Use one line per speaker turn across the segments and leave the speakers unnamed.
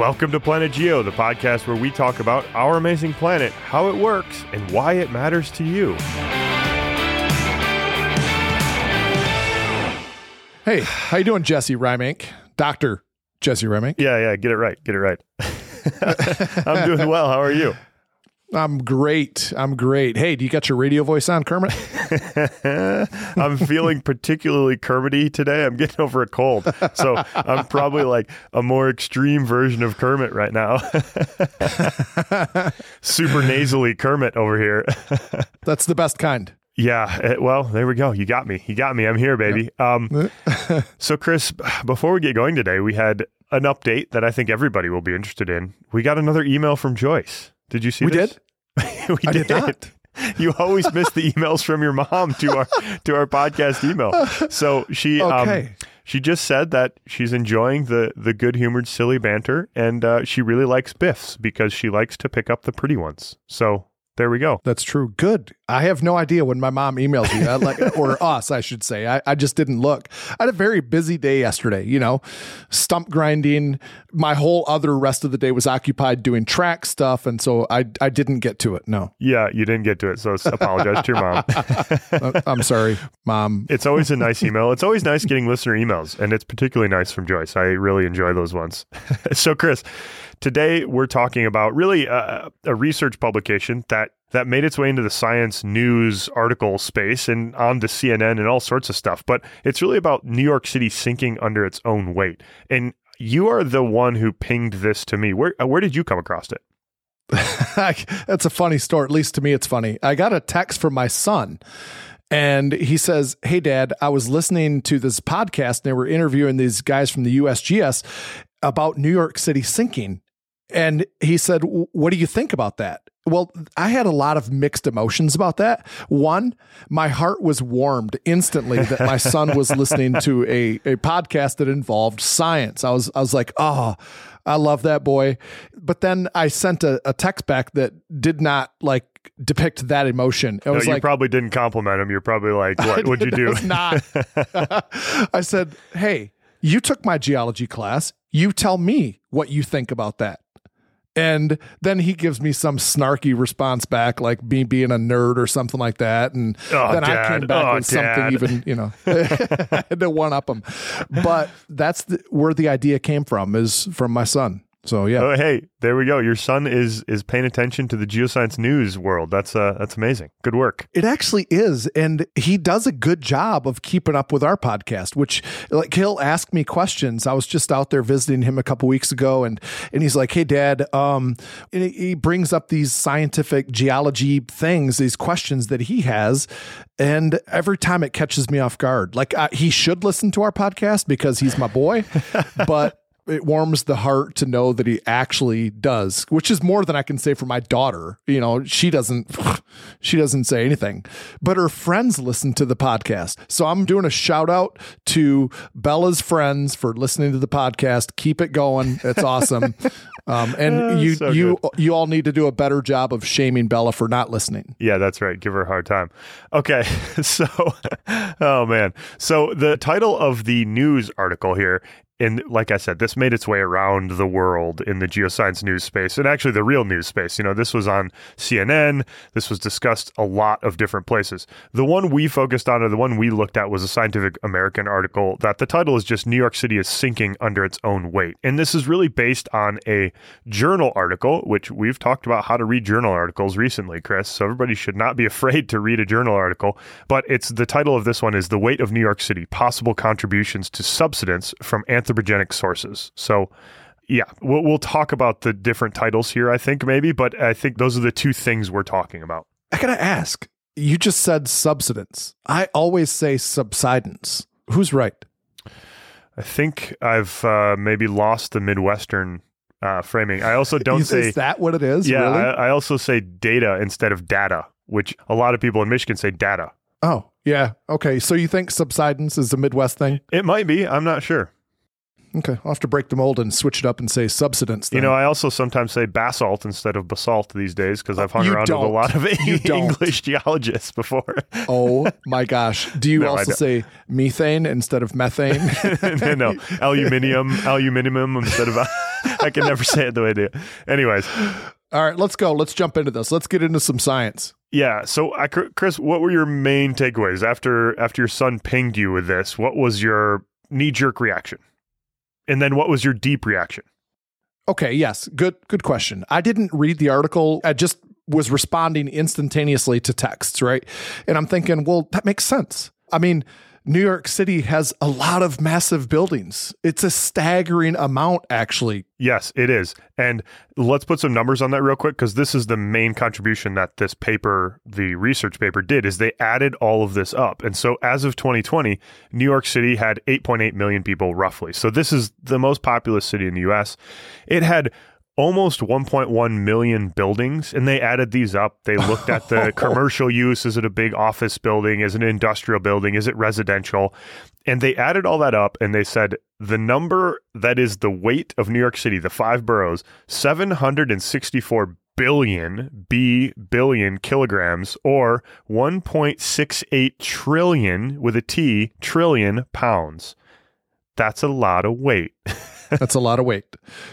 Welcome to Planet Geo, the podcast where we talk about our amazing planet, how it works, and why it matters to you.
Hey, how you doing, Jesse Reimink? Doctor Jesse Reimink.
Yeah, yeah, get it right. Get it right. I'm doing well. How are you?
I'm great. I'm great. Hey, do you got your radio voice on, Kermit?
I'm feeling particularly Kermity today. I'm getting over a cold. So I'm probably like a more extreme version of Kermit right now. Super nasally Kermit over here.
That's the best kind.
Yeah, it, well, there we go. You got me. You got me. I'm here, baby. Um, so, Chris, before we get going today, we had an update that I think everybody will be interested in. We got another email from Joyce. Did you see
We
this?
did?
we
I did not.
You always miss the emails from your mom to our to our podcast email. So she um,
Okay.
she just said that she's enjoying the the good humored silly banter and uh, she really likes Biffs because she likes to pick up the pretty ones. So there we go.
That's true. Good. I have no idea when my mom emails you, I like, or us, I should say. I, I just didn't look. I had a very busy day yesterday, you know, stump grinding. My whole other rest of the day was occupied doing track stuff. And so I, I didn't get to it. No,
Yeah, you didn't get to it, so apologize to your mom.
Uh, I'm sorry, mom.
It's always a nice email. It's always nice getting listener emails, and it's particularly nice from Joyce. I really enjoy those ones. so, Chris, today we're talking about really a, a research publication that that made its way into the science news article space and onto CNN and all sorts of stuff. But it's really about New York City sinking under its own weight. And you are the one who pinged this to me. Where uh, where did you come across it?
That's a funny story. At least to me, it's funny. I got a text from my son. And he says, Hey, dad, I was listening to this podcast and they were interviewing these guys from the USGS about New York City sinking. And he said, What do you think about that? Well, I had a lot of mixed emotions about that. One, my heart was warmed instantly that my son was listening to a, a podcast that involved science. I was I was like, oh, I love that boy. But then I sent a, a text back that did not like depict that emotion. It
No,
was
you
like
probably didn't compliment him. You're probably like, "What would you do?"
not. I said, hey, you took my geology class. You tell me what you think about that. And then he gives me some snarky response back, like me being a nerd or something like that. And
Oh,
then I came back
Oh,
with
Dad.
something even, you know, I had to one up him. But that's the, where the idea came from, is from my son. So yeah,
Oh, hey, there we go. Your son is is paying attention to the geoscience news world. That's uh, that's amazing. Good work.
It actually is. And he does a good job of keeping up with our podcast, which like he'll ask me questions. I was just out there visiting him a couple weeks ago and and he's like, Hey dad, um and he- he brings up these scientific geology things, these questions that he has. And every time it catches me off guard. Like I, he should listen to our podcast because he's my boy, but it warms the heart to know that he actually does, which is more than I can say for my daughter. You know, she doesn't she doesn't say anything. But her friends listen to the podcast. So I'm doing a shout out to Bella's friends for listening to the podcast. Keep it going. It's awesome. Um, and
Ah,
you
so
you you all need to do a better job of shaming Bella for not listening.
Yeah, that's right. Give her a hard time. Okay, so oh man, so the title of the news article here. And like I said, this made its way around the world in the geoscience news space and actually the real news space. You know, this was on CNN. This was discussed a lot of different places. The one we focused on or the one we looked at was a Scientific American article that the title is just New York City is sinking under its own weight. And this is really based on a journal article, which we've talked about how to read journal articles recently, Chris. So everybody should not be afraid to read a journal article. But it's the title of this one is The Weight of New York City Possible Contributions to Subsidence from Anthropogenic Sources. So yeah, we'll, we'll talk about the different titles here, I think, maybe, but I think those are the two things we're talking about.
I gotta ask. You just said subsidence. I always say subsidence. Who's right?
I think I've uh, maybe lost the Midwestern uh, framing. I also don't say
is that what it is?
Yeah,
really?
I, I also say data instead of data, which a lot of people in Michigan say data.
oh, yeah. Okay. So you think subsidence is a Midwest thing?
It might be. I'm not sure.
Okay. I'll have to break the mold and switch it up and say subsidence. Then.
You know, I also sometimes say basalt instead of basalt these days because I've hung
You
around with a lot of English geologists before.
oh my gosh. Do you
No,
also say methane instead of methane?
no, no, aluminium, aluminium instead of I can never say it the way I do. Anyways,
All right, let's go. Let's jump into this. Let's get into some science.
yeah. So, I, Chris, what were your main takeaways after after your son pinged you with this? What was your knee jerk reaction, and then what was your deep reaction?
Okay, yes. Good good question. I didn't read the article. I just was responding instantaneously to texts, right? And I'm thinking, well, that makes sense. I mean, New York City has a lot of massive buildings. It's a staggering amount, actually.
Yes, it is. And let's put some numbers on that real quick because this is the main contribution that this paper, the research paper, did is they added all of this up. And so as of 2020, New York City had 8.8 million people roughly. So this is the most populous city in the US. It had almost 1.1 million buildings and they added these up. They looked at the commercial use. Is it a big office building? Is it an industrial building? Is it residential? And they added all that up and they said the number that is the weight of new york city the five boroughs 764 billion b billion kilograms or 1.68 trillion with a t trillion pounds. That's a lot of weight.
That's a lot of weight.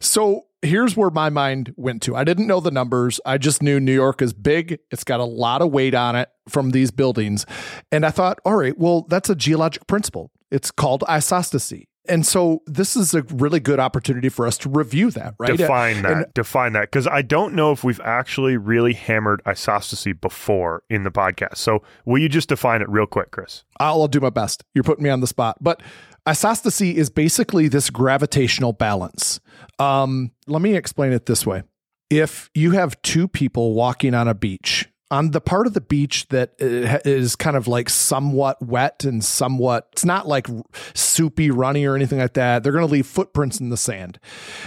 So here's where my mind went to. I didn't know the numbers. I just knew New York is big. It's got a lot of weight on it from these buildings. And I thought, all right, well, that's a geologic principle. It's called isostasy. And so this is a really good opportunity for us to review that, right?
Define that.
And-
define that. Because I don't know if we've actually really hammered isostasy before in the podcast. So will you just define it real quick, Chris?
I'll, I'll do my best. You're putting me on the spot. But isostasy is basically this gravitational balance. Um, let me explain it this way. If you have two people walking on a beach, on the part of the beach that uh, kind of like somewhat wet and somewhat, it's not like soupy, runny or anything like that. They're going to leave footprints in the sand.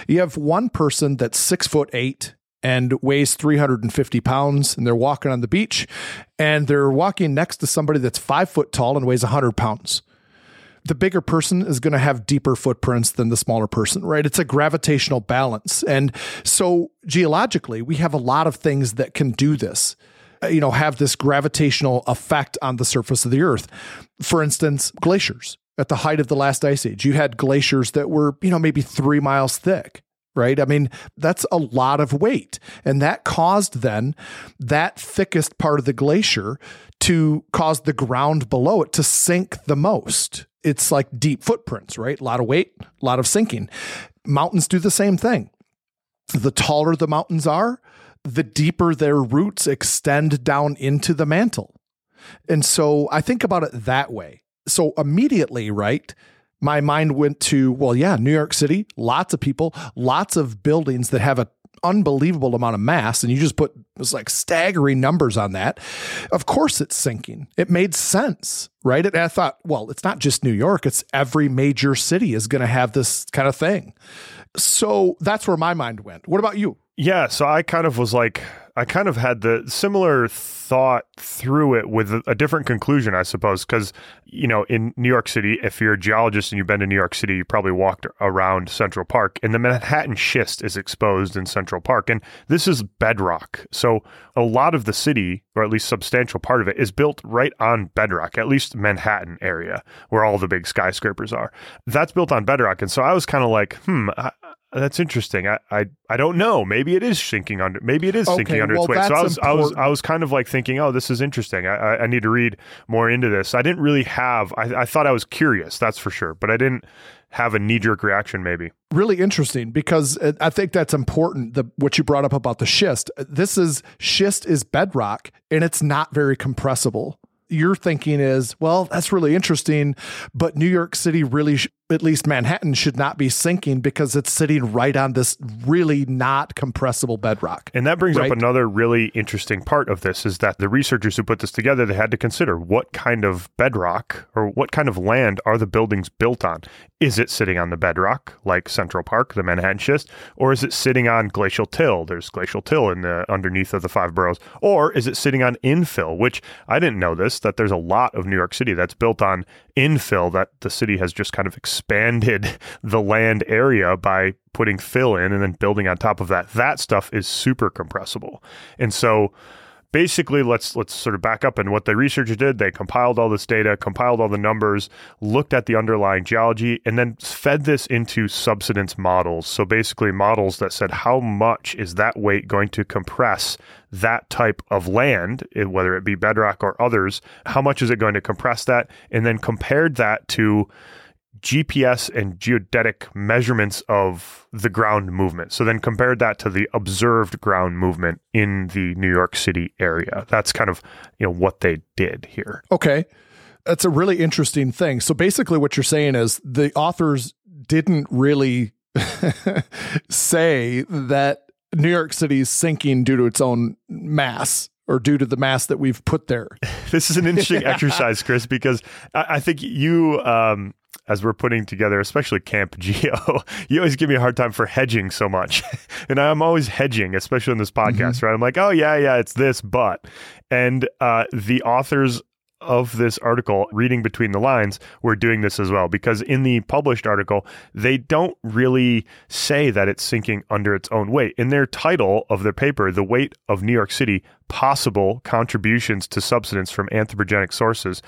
You have one person that's six foot eight and weighs 350 pounds and they're walking on the beach and they're walking next to somebody that's five foot tall and weighs 100 pounds the bigger person is going to have deeper footprints than the smaller person, right? It's a gravitational balance. And so geologically, we have a lot of things that can do this. uh, You know, have this gravitational effect on the surface of the earth. For instance, glaciers. At the height of the last ice age, you had glaciers that were, you know, maybe three miles thick right? I mean, that's a lot of weight. And that caused then that thickest part of the glacier to cause the ground below it to sink the most. It's like deep footprints, right? A lot of weight, a lot of sinking. Mountains do the same thing. The taller the mountains are, the deeper their roots extend down into the mantle. And so I think about it that way. So immediately, right? my mind went to, well, yeah, New York City, lots of people, lots of buildings that have an unbelievable amount of mass. And you just put it's like staggering numbers on that. Of course, it's sinking. It made sense, right? And I thought, well, it's not just New York, it's every major city is going to have this kind of thing. So that's where my mind went. What about you?
Yeah, so I kind of was like, I kind of had the similar thought through it with a, different conclusion, I suppose. Because, you know, in New York City, if you're a geologist and you've been to New York City, you probably walked around Central Park, and the Manhattan schist is exposed in Central Park. And this is bedrock. So a lot of the city, or at least substantial part of it, is built right on bedrock, at least Manhattan area, where all the big skyscrapers are. That's built on bedrock. And so I was kind of like, hmm, that's interesting. I, I I don't know. Maybe it is sinking under. Maybe it is sinking under
well,
its weight. So I was
that's
I was. I was kind of like thinking, oh, this is interesting. I I, I need to read more into this. I didn't really have. I, I thought I was curious. That's for sure. But I didn't have a knee jerk reaction. Maybe.
really interesting because I think that's important. The what you brought up about the schist. This is schist is bedrock and it's not very compressible. Your thinking is, well, that's really interesting, but New York City really, sh- at least Manhattan, should not be sinking because it's sitting right on this really not compressible bedrock.
And that brings
Right.
up another really interesting part of this is that the researchers who put this together, they had to consider what kind of bedrock or what kind of land are the buildings built on? Is it sitting on the bedrock like Central Park, the Manhattan schist, or is it sitting on glacial till? There's glacial till in the underneath of the five boroughs, or is it sitting on infill? Which I didn't know this that there's a lot of New York City that's built on infill that the city has just kind of expanded the land area by putting fill in and then building on top of that. That stuff is super compressible. And so basically let's let's sort of back up and what the researchers did they compiled all this data compiled all the numbers looked at the underlying geology and then fed this into subsidence models so basically models that said how much is that weight going to compress that type of land whether it be bedrock or others how much is it going to compress that and then compared that to GPS and geodetic measurements of the ground movement. So then compared that to the observed ground movement in the New York City area. That's kind of, you know, what they did here.
Okay. That's a really interesting thing. So basically what you're saying is the authors didn't really say that New York City is sinking due to its own mass or due to the mass that we've put there.
this is an interesting exercise, Chris, because I, I think you um, as we're putting together, especially Camp Geo, you always give me a hard time for hedging so much. and I'm always hedging, especially in this podcast, mm-hmm. right? I'm like, oh, yeah, yeah, it's this, but. And uh, the authors of this article, reading between the lines, we're doing this as well. Because in the published article, they don't really say that it's sinking under its own weight. In their title of their paper, The Weight of New York City Possible Contributions to Subsidence from Anthropogenic Sources,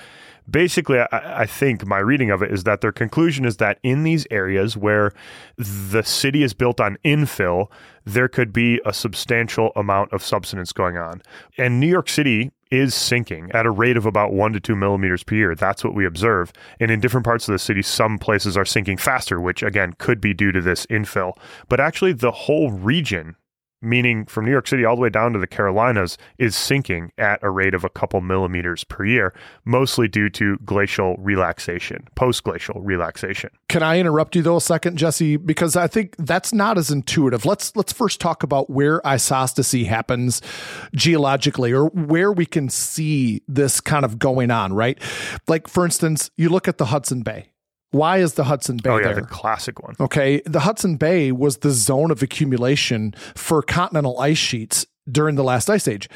basically, I, I, think my reading of it is that their conclusion is that in these areas where the city is built on infill, there could be a substantial amount of subsidence going on. And New York City is sinking at a rate of about one to two millimeters per year. That's what we observe. And in different parts of the city, some places are sinking faster, which again could be due to this infill. But actually, the whole region meaning from New York City all the way down to the Carolinas, is sinking at a rate of a couple millimeters per year, mostly due to glacial relaxation, post glacial relaxation.
Can I interrupt you though a second, Jesse? Because I think that's not as intuitive. Let's let's first talk about where isostasy happens geologically or where we can see this kind of going on, right? Like for instance, you look at the Hudson Bay why is the Hudson Bay
oh, yeah,
there?
the classic one.
Okay. The Hudson Bay was the zone of accumulation for continental ice sheets during the last ice age.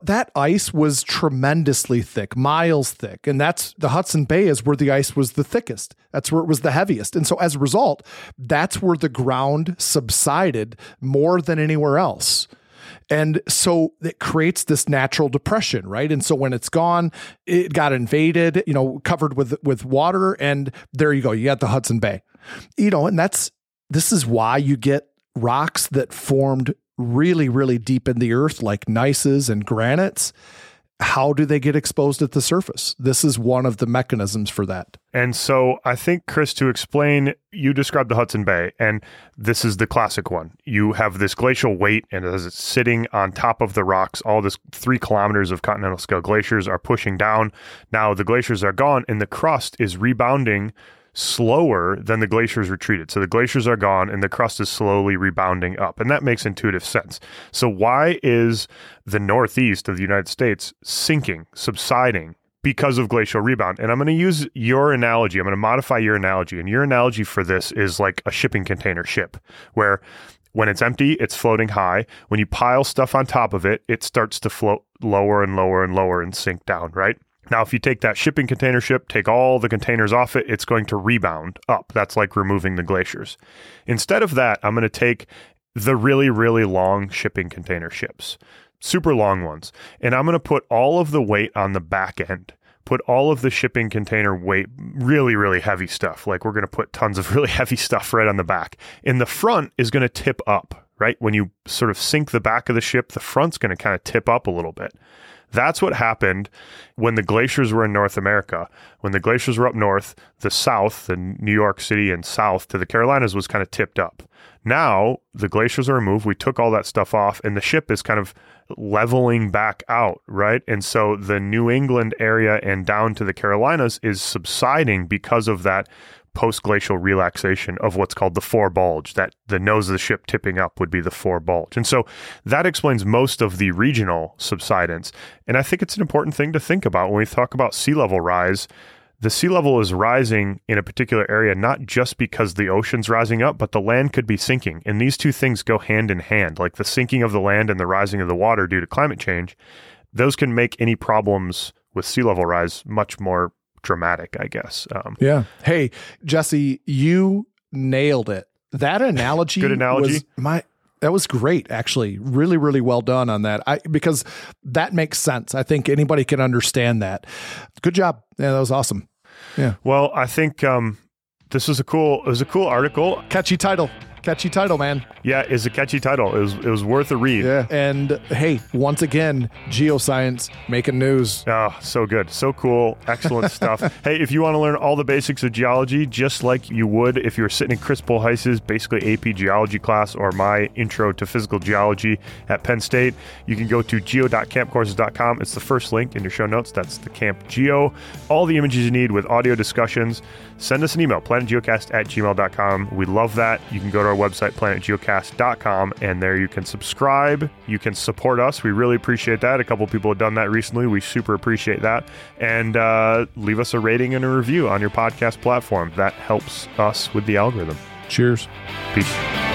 That ice was tremendously thick, miles thick. And that's the Hudson Bay is where the ice was the thickest. That's where it was the heaviest. And so as a result, that's where the ground subsided more than anywhere else. And so it creates this natural depression, right? And so when it's gone, it got invaded, you know, covered with with water and there you go. You got the Hudson Bay. You know, and that's this is why you get rocks that formed really really deep in the earth like gneisses and granites how do they get exposed at the surface? This is one of the mechanisms for that.
And so I think, Chris, to explain, you described the Hudson Bay, and this is the classic one. You have this glacial weight, and as it's sitting on top of the rocks, all this three kilometers of continental scale glaciers are pushing down. Now the glaciers are gone, and the crust is rebounding slower than the glaciers retreated. So the glaciers are gone and the crust is slowly rebounding up. And that makes intuitive sense. So, why is the Northeast of the United States sinking, subsiding? Because of glacial rebound. And I'm going to use your analogy. I'm going to modify your analogy. And your analogy for this is like a shipping container ship, where when it's empty, it's floating high. When you pile stuff on top of it, it starts to float lower and lower and lower and sink down, right? Now, if you take that shipping container ship, take all the containers off it, it's going to rebound up. That's like removing the glaciers. Instead of that, I'm going to take the really, really long shipping container ships, super long ones, and I'm going to put all of the weight on the back end. Put all of the shipping container weight, really, really heavy stuff. Like we're going to put tons of really heavy stuff right on the back. In the front is going to tip up, right? When you sort of sink the back of the ship, the front's going to kind of tip up a little bit. That's what happened when the glaciers were in North America. When the glaciers were up north, the south, the New York City and south to the Carolinas was kind of tipped up. Now the glaciers are removed. We took all that stuff off, and the ship is kind of leveling back out, right? And so the New England area and down to the Carolinas is subsiding because of that post glacial relaxation of what's called the fore bulge, that the nose of the ship tipping up would be the fore bulge. And so that explains most of the regional subsidence. And I think it's an important thing to think about when we talk about sea level rise. The sea level is rising in a particular area not just because the ocean's rising up, but the land could be sinking. And these two things go hand in hand, like the sinking of the land and the rising of the water due to climate change. Those can make any problems with sea level rise much more dramatic, I guess.
Um, yeah. Hey, Jesse, you nailed it. That analogy,
good analogy.
my That was great, actually. Really, really well done on that. I because that makes sense. I think anybody can understand that. Good job. Yeah, that was awesome. Yeah.
Well, I think um, this was a cool. It was a cool article.
Catchy title. Catchy title, man.
Yeah, it's a catchy title. It was it was worth a read.
Yeah. And hey, once again, geoscience making news.
Oh, so good. So cool. Excellent stuff. Hey, if you want to learn all the basics of geology, just like you would if you were sitting in Chris Bolhuis's basically AP geology class or my intro to physical geology at Penn State, you can go to geo.campcourses.com. It's the first link in your show notes. That's the Camp Geo. All the images you need with audio discussions. Send us an email, planetgeocast at gmail.com. We love that. You can go to our website, planetgeocast.com, and there you can subscribe. You can support us. We really appreciate that. A couple people have done that recently. We super appreciate that. And uh, leave us a rating and a review on your podcast platform. That helps us with the algorithm.
Cheers.
Peace.